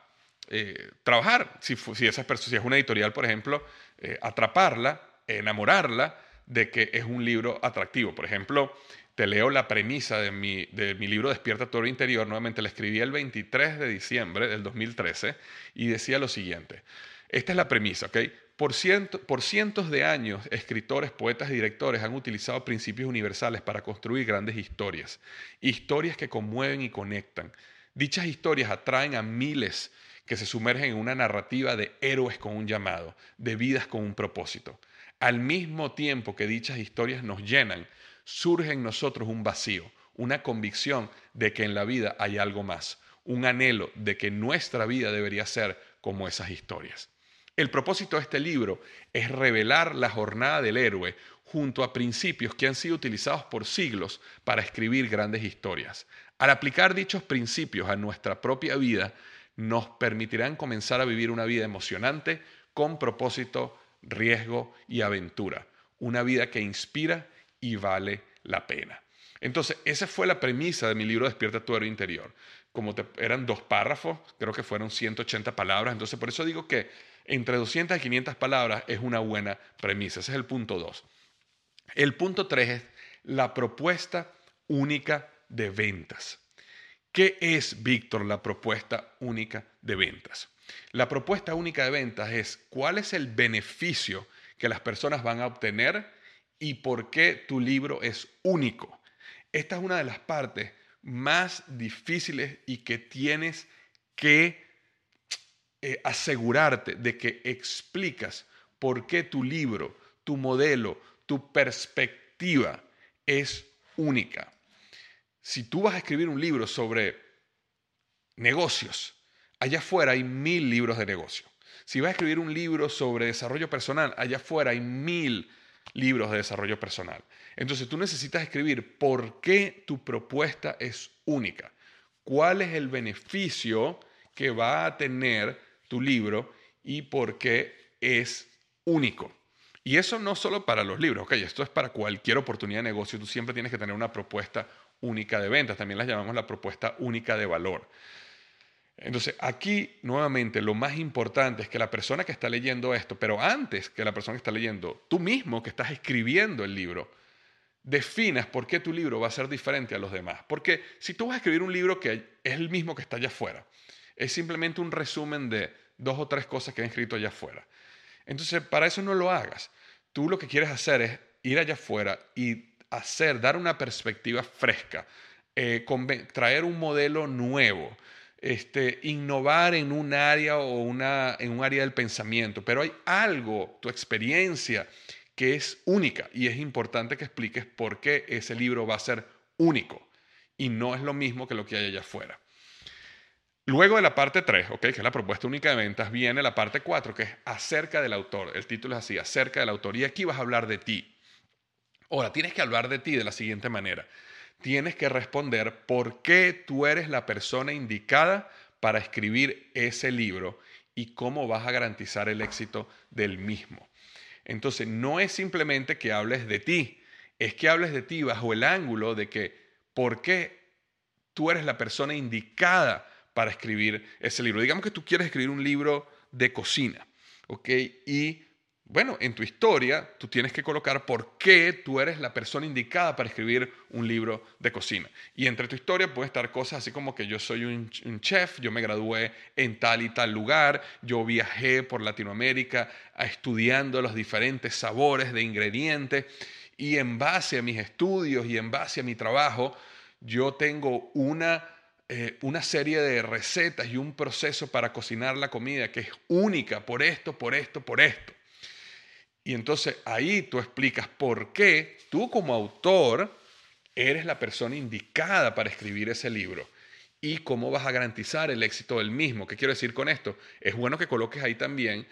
eh, trabajar. Si, si, esa persona, si es una editorial, por ejemplo, eh, atraparla enamorarla de que es un libro atractivo. Por ejemplo, te leo la premisa de mi, de mi libro Despierta tu interior. Nuevamente la escribí el 23 de diciembre del 2013 y decía lo siguiente. Esta es la premisa, ¿ok? Por, por cientos de años, escritores, poetas y directores han utilizado principios universales para construir grandes historias. Historias que conmueven y conectan. Dichas historias atraen a miles que se sumergen en una narrativa de héroes con un llamado, de vidas con un propósito. Al mismo tiempo que dichas historias nos llenan, surge en nosotros un vacío, una convicción de que en la vida hay algo más, un anhelo de que nuestra vida debería ser como esas historias. El propósito de este libro es revelar la jornada del héroe junto a principios que han sido utilizados por siglos para escribir grandes historias. Al aplicar dichos principios a nuestra propia vida, nos permitirán comenzar a vivir una vida emocionante con propósito, riesgo y aventura. Una vida que inspira y vale la pena. Entonces, esa fue la premisa de mi libro Despierta tu héroe interior. Como eran dos párrafos, creo que fueron 180 palabras, entonces por eso digo que entre 200 y 500 palabras es una buena premisa. Ese es el punto 2. El punto 3 es la propuesta única de ventas. ¿Qué es, Víctor, la propuesta única de ventas? La propuesta única de ventas es cuál es el beneficio que las personas van a obtener y por qué tu libro es único. Esta es una de las partes más difíciles y que tienes que eh, asegurarte de que explicas por qué tu libro, tu modelo, tu perspectiva es única. Si tú vas a escribir un libro sobre negocios, allá afuera hay mil libros de negocio. Si vas a escribir un libro sobre desarrollo personal, allá afuera hay mil libros de desarrollo personal. Entonces tú necesitas escribir por qué tu propuesta es única, cuál es el beneficio que va a tener tu libro y por qué es único. Y eso no solo para los libros, ok, esto es para cualquier oportunidad de negocio, tú siempre tienes que tener una propuesta única de ventas, también las llamamos la propuesta única de valor. Entonces, aquí nuevamente lo más importante es que la persona que está leyendo esto, pero antes que la persona que está leyendo, tú mismo que estás escribiendo el libro, definas por qué tu libro va a ser diferente a los demás. Porque si tú vas a escribir un libro que es el mismo que está allá afuera, es simplemente un resumen de dos o tres cosas que han escrito allá afuera. Entonces, para eso no lo hagas. Tú lo que quieres hacer es ir allá afuera y hacer, dar una perspectiva fresca, eh, traer un modelo nuevo, este, innovar en un área o en un área del pensamiento, pero hay algo, tu experiencia, que es única y es importante que expliques por qué ese libro va a ser único y no es lo mismo que lo que hay allá afuera. Luego de la parte 3, que es la propuesta única de ventas, viene la parte 4, que es acerca del autor. El título es así, acerca del autor. Y aquí vas a hablar de ti. Ahora, tienes que hablar de ti de la siguiente manera. Tienes que responder por qué tú eres la persona indicada para escribir ese libro y cómo vas a garantizar el éxito del mismo. Entonces, no es simplemente que hables de ti, es que hables de ti bajo el ángulo de que por qué tú eres la persona indicada para escribir ese libro. Digamos que tú quieres escribir un libro de cocina, ¿ok? Y bueno, en tu historia tú tienes que colocar por qué tú eres la persona indicada para escribir un libro de cocina. Y entre tu historia puede estar cosas así como que yo soy un, chef, yo me gradué en tal y tal lugar, yo viajé por Latinoamérica estudiando los diferentes sabores de ingredientes y en base a mis estudios y en base a mi trabajo, yo tengo una eh, una serie de recetas y un proceso para cocinar la comida que es única por esto, por esto, por esto. Y entonces ahí tú explicas por qué tú como autor eres la persona indicada para escribir ese libro y cómo vas a garantizar el éxito del mismo. ¿Qué quiero decir con esto? Es bueno que coloques ahí también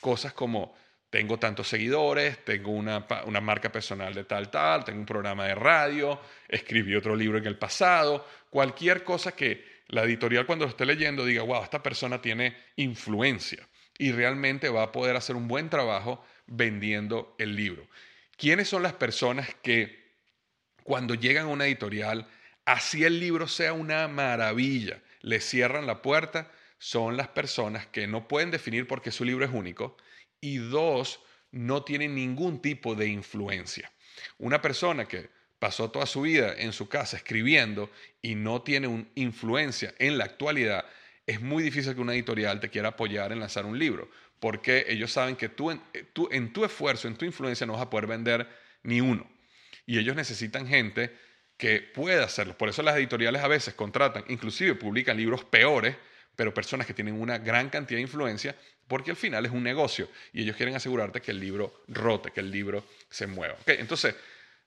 cosas como tengo tantos seguidores, tengo una, una, marca personal de tal, tal, tengo un programa de radio, escribí otro libro en el pasado, cualquier cosa que la editorial cuando lo esté leyendo diga, wow, esta persona tiene influencia y realmente va a poder hacer un buen trabajo vendiendo el libro. ¿Quiénes son las personas que cuando llegan a una editorial, así el libro sea una maravilla, le cierran la puerta? Son las personas que no pueden definir por qué su libro es único y dos, no tienen ningún tipo de influencia. Una persona que pasó toda su vida en su casa escribiendo y no tiene una influencia en la actualidad, es muy difícil que una editorial te quiera apoyar en lanzar un libro porque ellos saben que tú en, tú en tu esfuerzo, en tu influencia, no vas a poder vender ni uno. Y ellos necesitan gente que pueda hacerlo. Por eso las editoriales a veces contratan, inclusive publican libros peores, pero personas que tienen una gran cantidad de influencia, porque al final es un negocio y ellos quieren asegurarte que el libro rote, que el libro se mueva. entonces,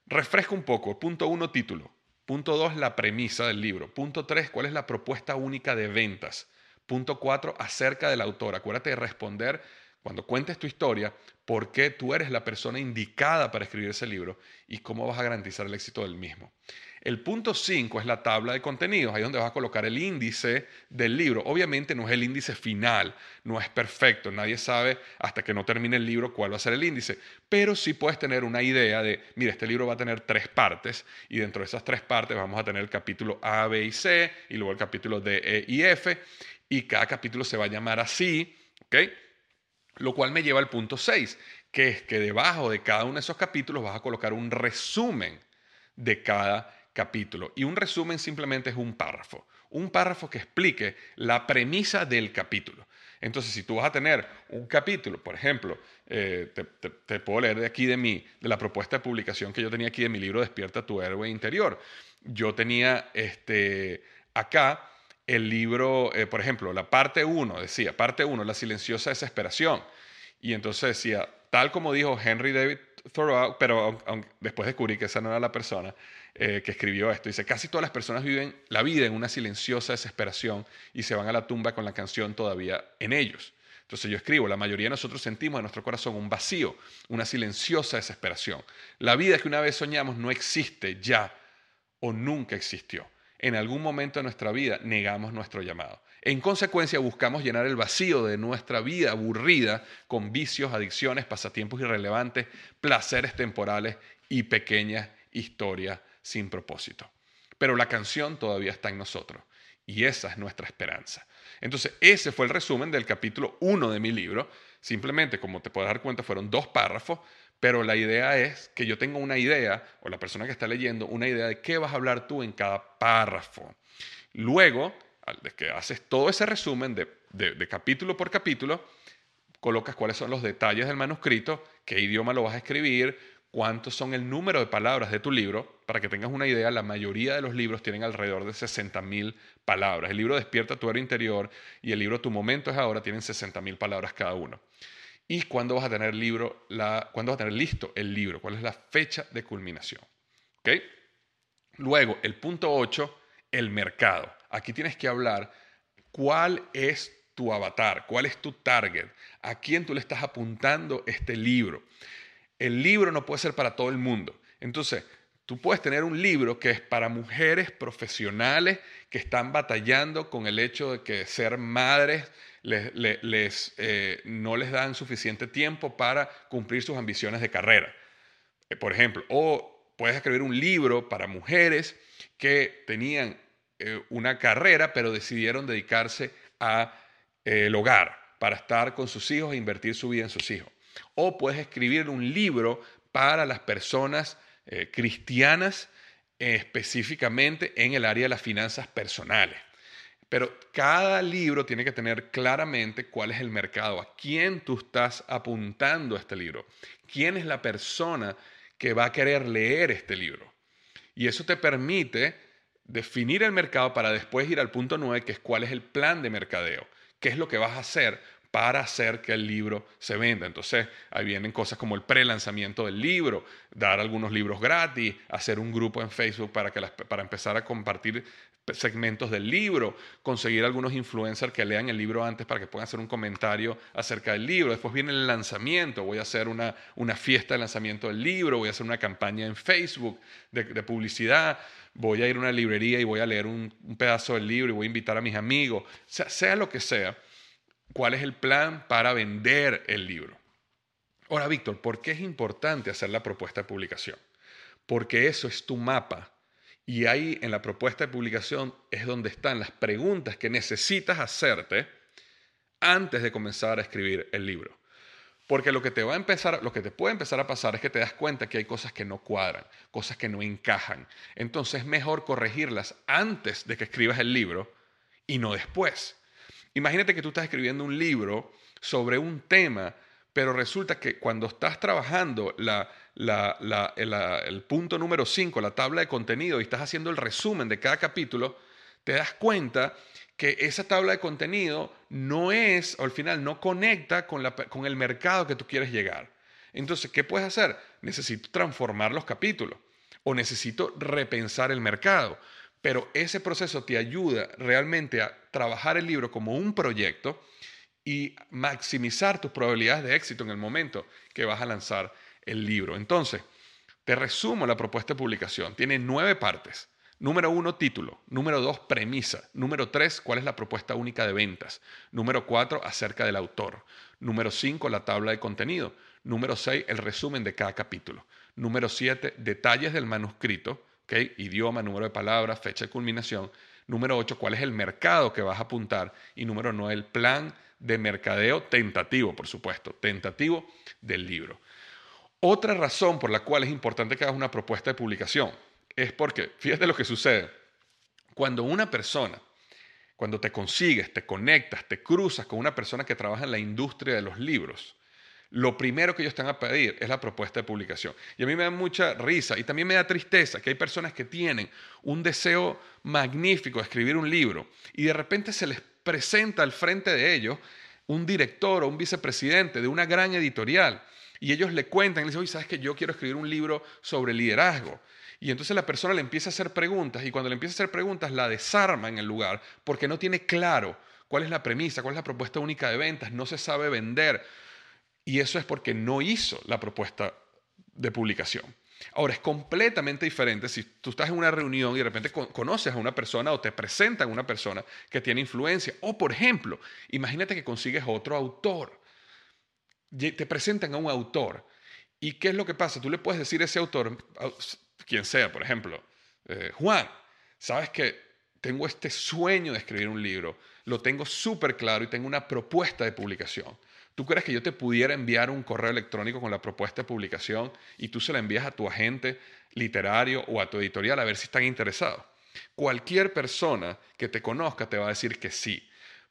refresca un poco. Punto uno, título. Punto dos, la premisa del libro. Punto tres, cuál es la propuesta única de ventas. Punto cuatro, acerca del autor. Acuérdate de responder cuando cuentes tu historia, por qué tú eres la persona indicada para escribir ese libro y cómo vas a garantizar el éxito del mismo. El punto 5 es la tabla de contenidos, ahí donde vas a colocar el índice del libro. Obviamente no es el índice final, no es perfecto, nadie sabe hasta que no termine el libro cuál va a ser el índice, pero sí puedes tener una idea de, mira, este libro va a tener tres partes y dentro de esas tres partes vamos a tener el capítulo A, B y C y luego el capítulo D, E y F y cada capítulo se va a llamar así, ¿ok? Lo cual me lleva al punto 6, que es que debajo de cada uno de esos capítulos vas a colocar un resumen de cada capítulo. Y un resumen simplemente es un párrafo. Un párrafo que explique la premisa del capítulo. Entonces, si tú vas a tener un capítulo, por ejemplo, eh, te, puedo leer de aquí de mi, de la propuesta de publicación que yo tenía aquí de mi libro Despierta tu héroe interior. Yo tenía este, acá el libro, eh, por ejemplo, la parte 1, decía, parte 1, la silenciosa desesperación. Y entonces decía, tal como dijo Henry David Thoreau, pero después descubrí que esa no era la persona, eh, que escribió esto. Dice, casi todas las personas viven la vida en una silenciosa desesperación y se van a la tumba con la canción todavía en ellos. Entonces yo escribo, la mayoría de nosotros sentimos en nuestro corazón un vacío, una silenciosa desesperación. La vida que una vez soñamos no existe ya o nunca existió. En algún momento de nuestra vida negamos nuestro llamado. En consecuencia, buscamos llenar el vacío de nuestra vida aburrida con vicios, adicciones, pasatiempos irrelevantes, placeres temporales y pequeñas historias sin propósito. Pero la canción todavía está en nosotros y esa es nuestra esperanza. Entonces, ese fue el resumen del capítulo 1 de mi libro. Simplemente, como te puedes dar cuenta, fueron dos párrafos, pero la idea es que yo tenga una idea, o la persona que está leyendo, una idea de qué vas a hablar tú en cada párrafo. Luego, de que haces todo ese resumen de, capítulo por capítulo, colocas cuáles son los detalles del manuscrito, qué idioma lo vas a escribir, cuántos son el número de palabras de tu libro. Para que tengas una idea, la mayoría de los libros tienen alrededor de 60.000 palabras. El libro Despierta tu héroe interior y el libro Tu momento es ahora tienen 60.000 palabras cada uno. ¿Y cuándo vas a tener libro, cuándo vas a tener listo el libro? ¿Cuál es la fecha de culminación? ¿Okay? Luego, el punto 8, el mercado. Aquí tienes que hablar cuál es tu avatar, cuál es tu target, a quién tú le estás apuntando este libro el libro no puede ser para todo el mundo. Entonces, tú puedes tener un libro que es para mujeres profesionales que están batallando con el hecho de que ser madres les, eh, no les dan suficiente tiempo para cumplir sus ambiciones de carrera. Eh, por ejemplo, o puedes escribir un libro para mujeres que tenían eh, una carrera pero decidieron dedicarse al hogar para estar con sus hijos e invertir su vida en sus hijos o puedes escribir un libro para las personas cristianas específicamente en el área de las finanzas personales. Pero cada libro tiene que tener claramente cuál es el mercado, a quién tú estás apuntando este libro, quién es la persona que va a querer leer este libro. Y eso te permite definir el mercado para después ir al punto 9, que es cuál es el plan de mercadeo, qué es lo que vas a hacer para hacer que el libro se venda. Entonces, ahí vienen cosas como el pre-lanzamiento del libro, dar algunos libros gratis, hacer un grupo en Facebook para, que para empezar a compartir segmentos del libro, conseguir algunos influencers que lean el libro antes para que puedan hacer un comentario acerca del libro. Después viene el lanzamiento, voy a hacer una, una fiesta de lanzamiento del libro, voy a hacer una campaña en Facebook de, publicidad, voy a ir a una librería y voy a leer un, pedazo del libro y voy a invitar a mis amigos, sea lo que sea cuál es el plan para vender el libro. Ahora, Víctor, ¿por qué es importante hacer la propuesta de publicación? Porque eso es tu mapa. Y ahí en la propuesta de publicación es donde están las preguntas que necesitas hacerte antes de comenzar a escribir el libro. Porque lo que te va a empezar, lo que te puede empezar a pasar es que te das cuenta que hay cosas que no cuadran, cosas que no encajan. Entonces es mejor corregirlas antes de que escribas el libro y no después. Imagínate que tú estás escribiendo un libro sobre un tema, pero resulta que cuando estás trabajando el punto número 5, la tabla de contenido, y estás haciendo el resumen de cada capítulo, te das cuenta que esa tabla de contenido no es, o al final no conecta con, con el mercado que tú quieres llegar. Entonces, ¿qué puedes hacer? Necesito transformar los capítulos o necesito repensar el mercado pero ese proceso te ayuda realmente a trabajar el libro como un proyecto y maximizar tus probabilidades de éxito en el momento que vas a lanzar el libro. Entonces, te resumo la propuesta de publicación. Tiene nueve partes. Número uno, título. Número dos, premisa. Número tres, cuál es la propuesta única de ventas. Número cuatro, acerca del autor. Número cinco, la tabla de contenido. Número seis, el resumen de cada capítulo. Número siete, detalles del manuscrito. ¿Okay? Idioma, número de palabras, fecha de culminación. Número ocho, cuál es el mercado que vas a apuntar. Y número nueve, el plan de mercadeo tentativo, por supuesto, tentativo del libro. Otra razón por la cual es importante que hagas una propuesta de publicación es porque, fíjate lo que sucede, cuando una persona, cuando te consigues, te conectas, te cruzas con una persona que trabaja en la industria de los libros, lo primero que ellos van a pedir es la propuesta de publicación. Y a mí me da mucha risa y también me da tristeza que hay personas que tienen un deseo magnífico de escribir un libro y de repente se les presenta al frente de ellos un director o un vicepresidente de una gran editorial y ellos le cuentan, le dicen, oye, ¿sabes que yo quiero escribir un libro sobre liderazgo? Y entonces la persona le empieza a hacer preguntas y cuando le empieza a hacer preguntas la desarma en el lugar porque no tiene claro cuál es la premisa, cuál es la propuesta única de ventas, no se sabe vender. Y eso es porque no hizo la propuesta de publicación. Ahora, es completamente diferente si tú estás en una reunión y de repente conoces a una persona o te presentan a una persona que tiene influencia. O, por ejemplo, imagínate que consigues otro autor. Te presentan a un autor. ¿Y qué es lo que pasa? Tú le puedes decir a ese autor, quien sea, por ejemplo, eh, Juan, sabes que tengo este sueño de escribir un libro, lo tengo súper claro y tengo una propuesta de publicación. ¿Tú crees que yo te pudiera enviar un correo electrónico con la propuesta de publicación y tú se la envías a tu agente literario o a tu editorial a ver si están interesados? Cualquier persona que te conozca te va a decir que sí.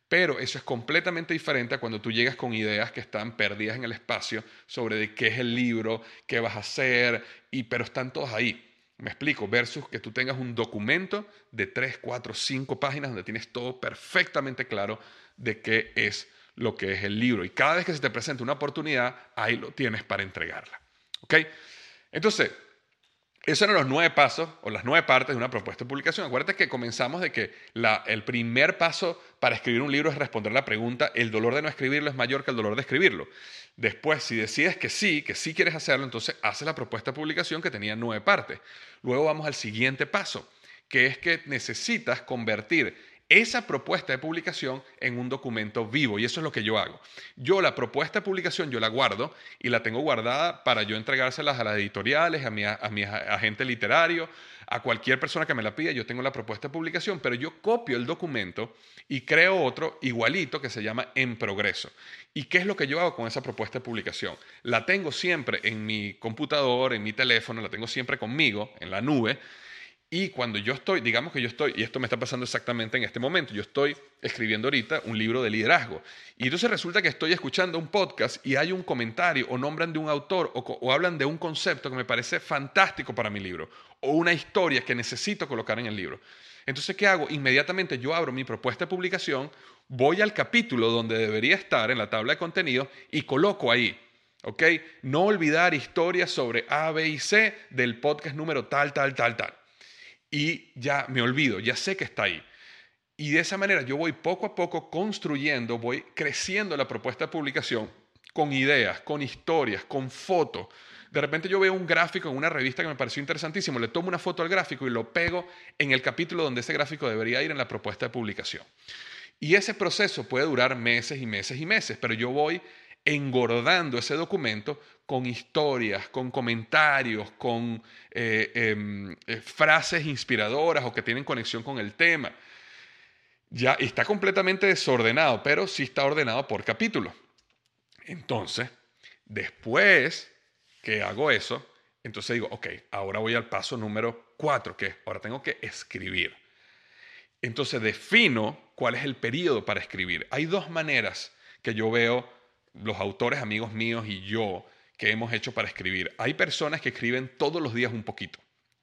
Pero eso es completamente diferente a cuando tú llegas con ideas que están perdidas en el espacio sobre de qué es el libro, qué vas a hacer, y, pero están todos ahí. Me explico, versus que tú tengas un documento de 3, 4, 5 páginas donde tienes todo perfectamente claro de qué es lo que es el libro. Y cada vez que se te presenta una oportunidad, ahí lo tienes para entregarla. ¿Ok? Entonces, esos eran los nueve pasos o las nueve partes de una propuesta de publicación. Acuérdate que comenzamos de que el primer paso para escribir un libro es responder la pregunta, ¿el dolor de no escribirlo es mayor que el dolor de escribirlo? Después, si decides que sí, que sí quieres hacerlo, entonces haces la propuesta de publicación que tenía nueve partes. Luego vamos al siguiente paso, que es que necesitas convertir esa propuesta de publicación en un documento vivo y eso es lo que yo hago. Yo la propuesta de publicación yo la guardo y la tengo guardada para yo entregárselas a las editoriales, a mi, a mi agente literario, a cualquier persona que me la pida, yo tengo la propuesta de publicación, pero yo copio el documento y creo otro igualito que se llama en progreso. ¿Y qué es lo que yo hago con esa propuesta de publicación? La tengo siempre en mi computador, en mi teléfono, la tengo siempre conmigo, en la nube y cuando yo estoy, digamos que yo estoy, y esto me está pasando exactamente en este momento, yo estoy escribiendo ahorita un libro de liderazgo. Y entonces resulta que estoy escuchando un podcast y hay un comentario o nombran de un autor o, hablan de un concepto que me parece fantástico para mi libro o una historia que necesito colocar en el libro. Entonces, ¿qué hago? Inmediatamente yo abro mi propuesta de publicación, voy al capítulo donde debería estar en la tabla de contenido y coloco ahí ¿ok? No olvidar historias sobre A, B y C del podcast número tal, tal, tal, tal y ya me olvido, ya sé que está ahí. Y de esa manera yo voy poco a poco construyendo, voy creciendo la propuesta de publicación con ideas, con historias, con fotos. De repente yo veo un gráfico en una revista que me pareció interesantísimo, le tomo una foto al gráfico y lo pego en el capítulo donde ese gráfico debería ir en la propuesta de publicación. Y ese proceso puede durar meses y meses y meses, pero yo voy engordando ese documento con historias, con comentarios, con eh, em, eh, frases inspiradoras o que tienen conexión con el tema. Ya está completamente desordenado, pero sí está ordenado por capítulo. Entonces, después que hago eso, entonces digo, ok, ahora voy al paso número cuatro, que ahora tengo que escribir. Entonces defino cuál es el periodo para escribir. Hay dos maneras que yo veo los autores, amigos míos y yo que hemos hecho para escribir. Hay personas que escriben todos los días un poquito.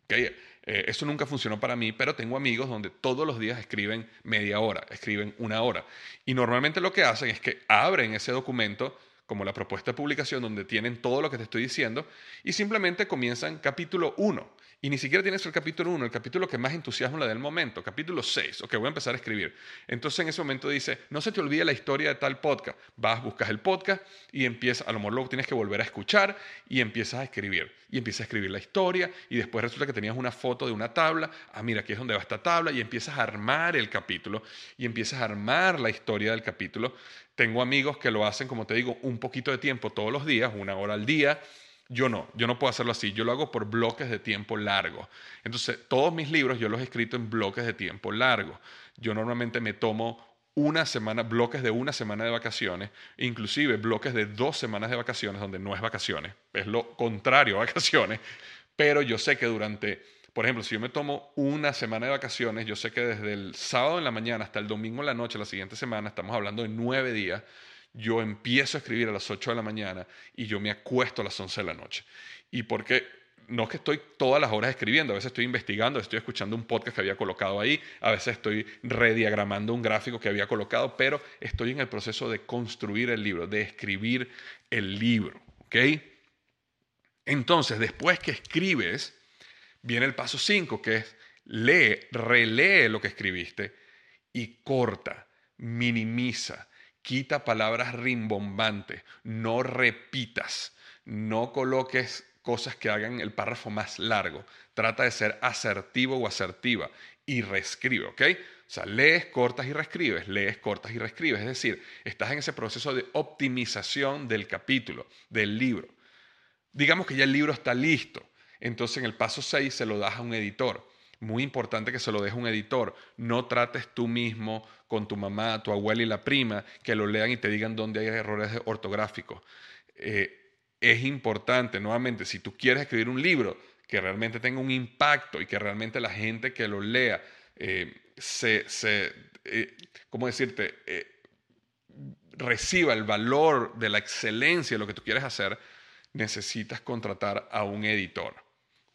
¿okay? Eh, eso nunca funcionó para mí, pero tengo amigos donde todos los días escriben media hora, escriben una hora. Y normalmente lo que hacen es que abren ese documento como la propuesta de publicación donde tienen todo lo que te estoy diciendo y simplemente comienzan capítulo 1 y ni siquiera tienes el capítulo 1, el capítulo que más entusiasmo le da el momento, capítulo 6, ok, voy a empezar a escribir. Entonces en ese momento dice, no se te olvide la historia de tal podcast. Vas, buscas el podcast y empiezas, a lo mejor luego tienes que volver a escuchar y empiezas a escribir. Y empiezas a escribir la historia y después resulta que tenías una foto de una tabla. Ah, mira, aquí es donde va esta tabla y empiezas a armar el capítulo y empiezas a armar la historia del capítulo. Tengo amigos que lo hacen, como te digo, un poquito de tiempo todos los días, una hora al día yo no, yo no puedo hacerlo así, yo lo hago por bloques de tiempo largo. Entonces, todos mis libros yo los he escrito en bloques de tiempo largo. Yo normalmente me tomo una semana, bloques de una semana de vacaciones, inclusive bloques de dos semanas de vacaciones, donde no es vacaciones, es lo contrario a vacaciones, pero yo sé que durante, por ejemplo, si yo me tomo una semana de vacaciones, yo sé que desde el sábado en la mañana hasta el domingo en la noche, la siguiente semana, estamos hablando de nueve días, yo empiezo a escribir a las 8 de la mañana y yo me acuesto a las 11 de la noche. Y porque no es que estoy todas las horas escribiendo, a veces estoy investigando, estoy escuchando un podcast que había colocado ahí, a veces estoy rediagramando un gráfico que había colocado, pero estoy en el proceso de construir el libro, de escribir el libro. ¿Ok? Entonces, después que escribes, viene el paso 5, que es lee, relee lo que escribiste y corta, minimiza, Quita palabras rimbombantes, no repitas, no coloques cosas que hagan el párrafo más largo. Trata de ser asertivo o asertiva y reescribe, ¿ok? O sea, lees, cortas y reescribes, lees, cortas y reescribes. Es decir, estás en ese proceso de optimización del capítulo, del libro. Digamos que ya el libro está listo. Entonces en el paso 6 se lo das a un editor muy importante que se lo deje un editor. No trates tú mismo con tu mamá, tu abuela y la prima que lo lean y te digan dónde hay errores ortográficos. Eh, es importante, nuevamente, si tú quieres escribir un libro que realmente tenga un impacto y que realmente la gente que lo lea eh, se, se eh, ¿cómo decirte? reciba el valor de la excelencia de lo que tú quieres hacer, necesitas contratar a un editor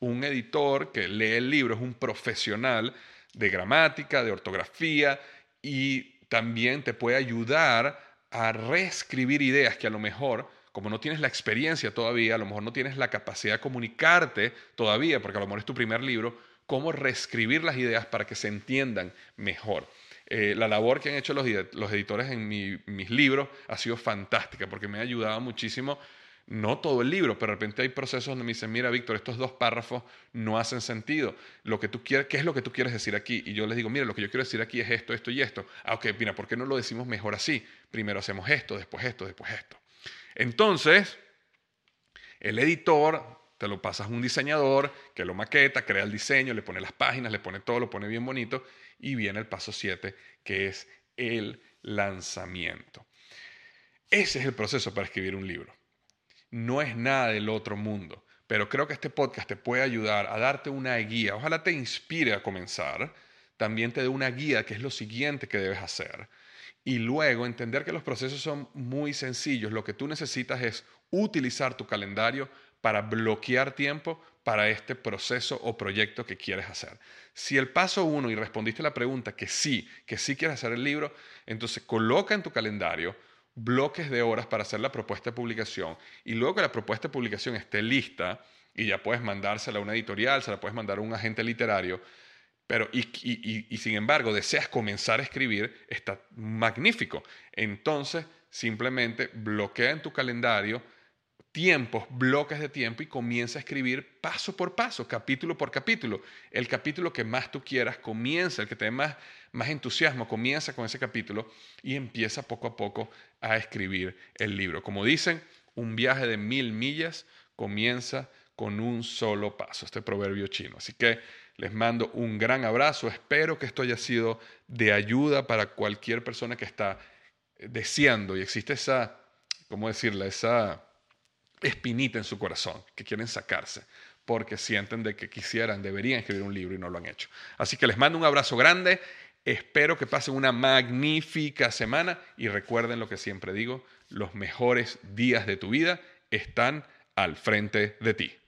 un editor que lee el libro es un profesional de gramática, de ortografía y también te puede ayudar a reescribir ideas que a lo mejor, como no tienes la experiencia todavía, a lo mejor no tienes la capacidad de comunicarte todavía, porque a lo mejor es tu primer libro, cómo reescribir las ideas para que se entiendan mejor. Eh, la labor que han hecho los, editores en mis libros ha sido fantástica porque me ha ayudado muchísimo no todo el libro, pero de repente hay procesos donde me dicen, mira, Víctor, estos dos párrafos no hacen sentido. Lo que tú quieres, ¿qué es lo que tú quieres decir aquí? Y yo les digo, mira, lo que yo quiero decir aquí es esto, esto y esto. Ah, ok, mira, ¿por qué no lo decimos mejor así? Primero hacemos esto, después esto, después esto. Entonces, el editor te lo pasas a un diseñador que lo maqueta, crea el diseño, le pone las páginas, le pone todo, lo pone bien bonito y viene el paso 7, que es el lanzamiento. Ese es el proceso para escribir un libro no es nada del otro mundo. Pero creo que este podcast te puede ayudar a darte una guía. Ojalá te inspire a comenzar. También te dé una guía que es lo siguiente que debes hacer. Y luego entender que los procesos son muy sencillos. Lo que tú necesitas es utilizar tu calendario para bloquear tiempo para este proceso o proyecto que quieres hacer. Si el paso uno y respondiste la pregunta que sí, que sí quieres hacer el libro, entonces coloca en tu calendario bloques de horas para hacer la propuesta de publicación y luego que la propuesta de publicación esté lista y ya puedes mandársela a una editorial, se la puedes mandar a un agente literario, pero y, y, sin embargo deseas comenzar a escribir, está magnífico. Entonces simplemente bloquea en tu calendario tiempos, bloques de tiempo y comienza a escribir paso por paso, capítulo por capítulo. El capítulo que más tú quieras comienza, el que te dé más, más entusiasmo, comienza con ese capítulo y empieza poco a poco a escribir el libro. Como dicen, un viaje de mil millas comienza con un solo paso, este proverbio chino. Así que les mando un gran abrazo, espero que esto haya sido de ayuda para cualquier persona que está deseando y existe esa, ¿cómo decirla? Esa espinita en su corazón que quieren sacarse porque sienten de que quisieran, deberían escribir un libro y no lo han hecho. Así que les mando un abrazo grande, espero que pasen una magnífica semana y recuerden lo que siempre digo, los mejores días de tu vida están al frente de ti.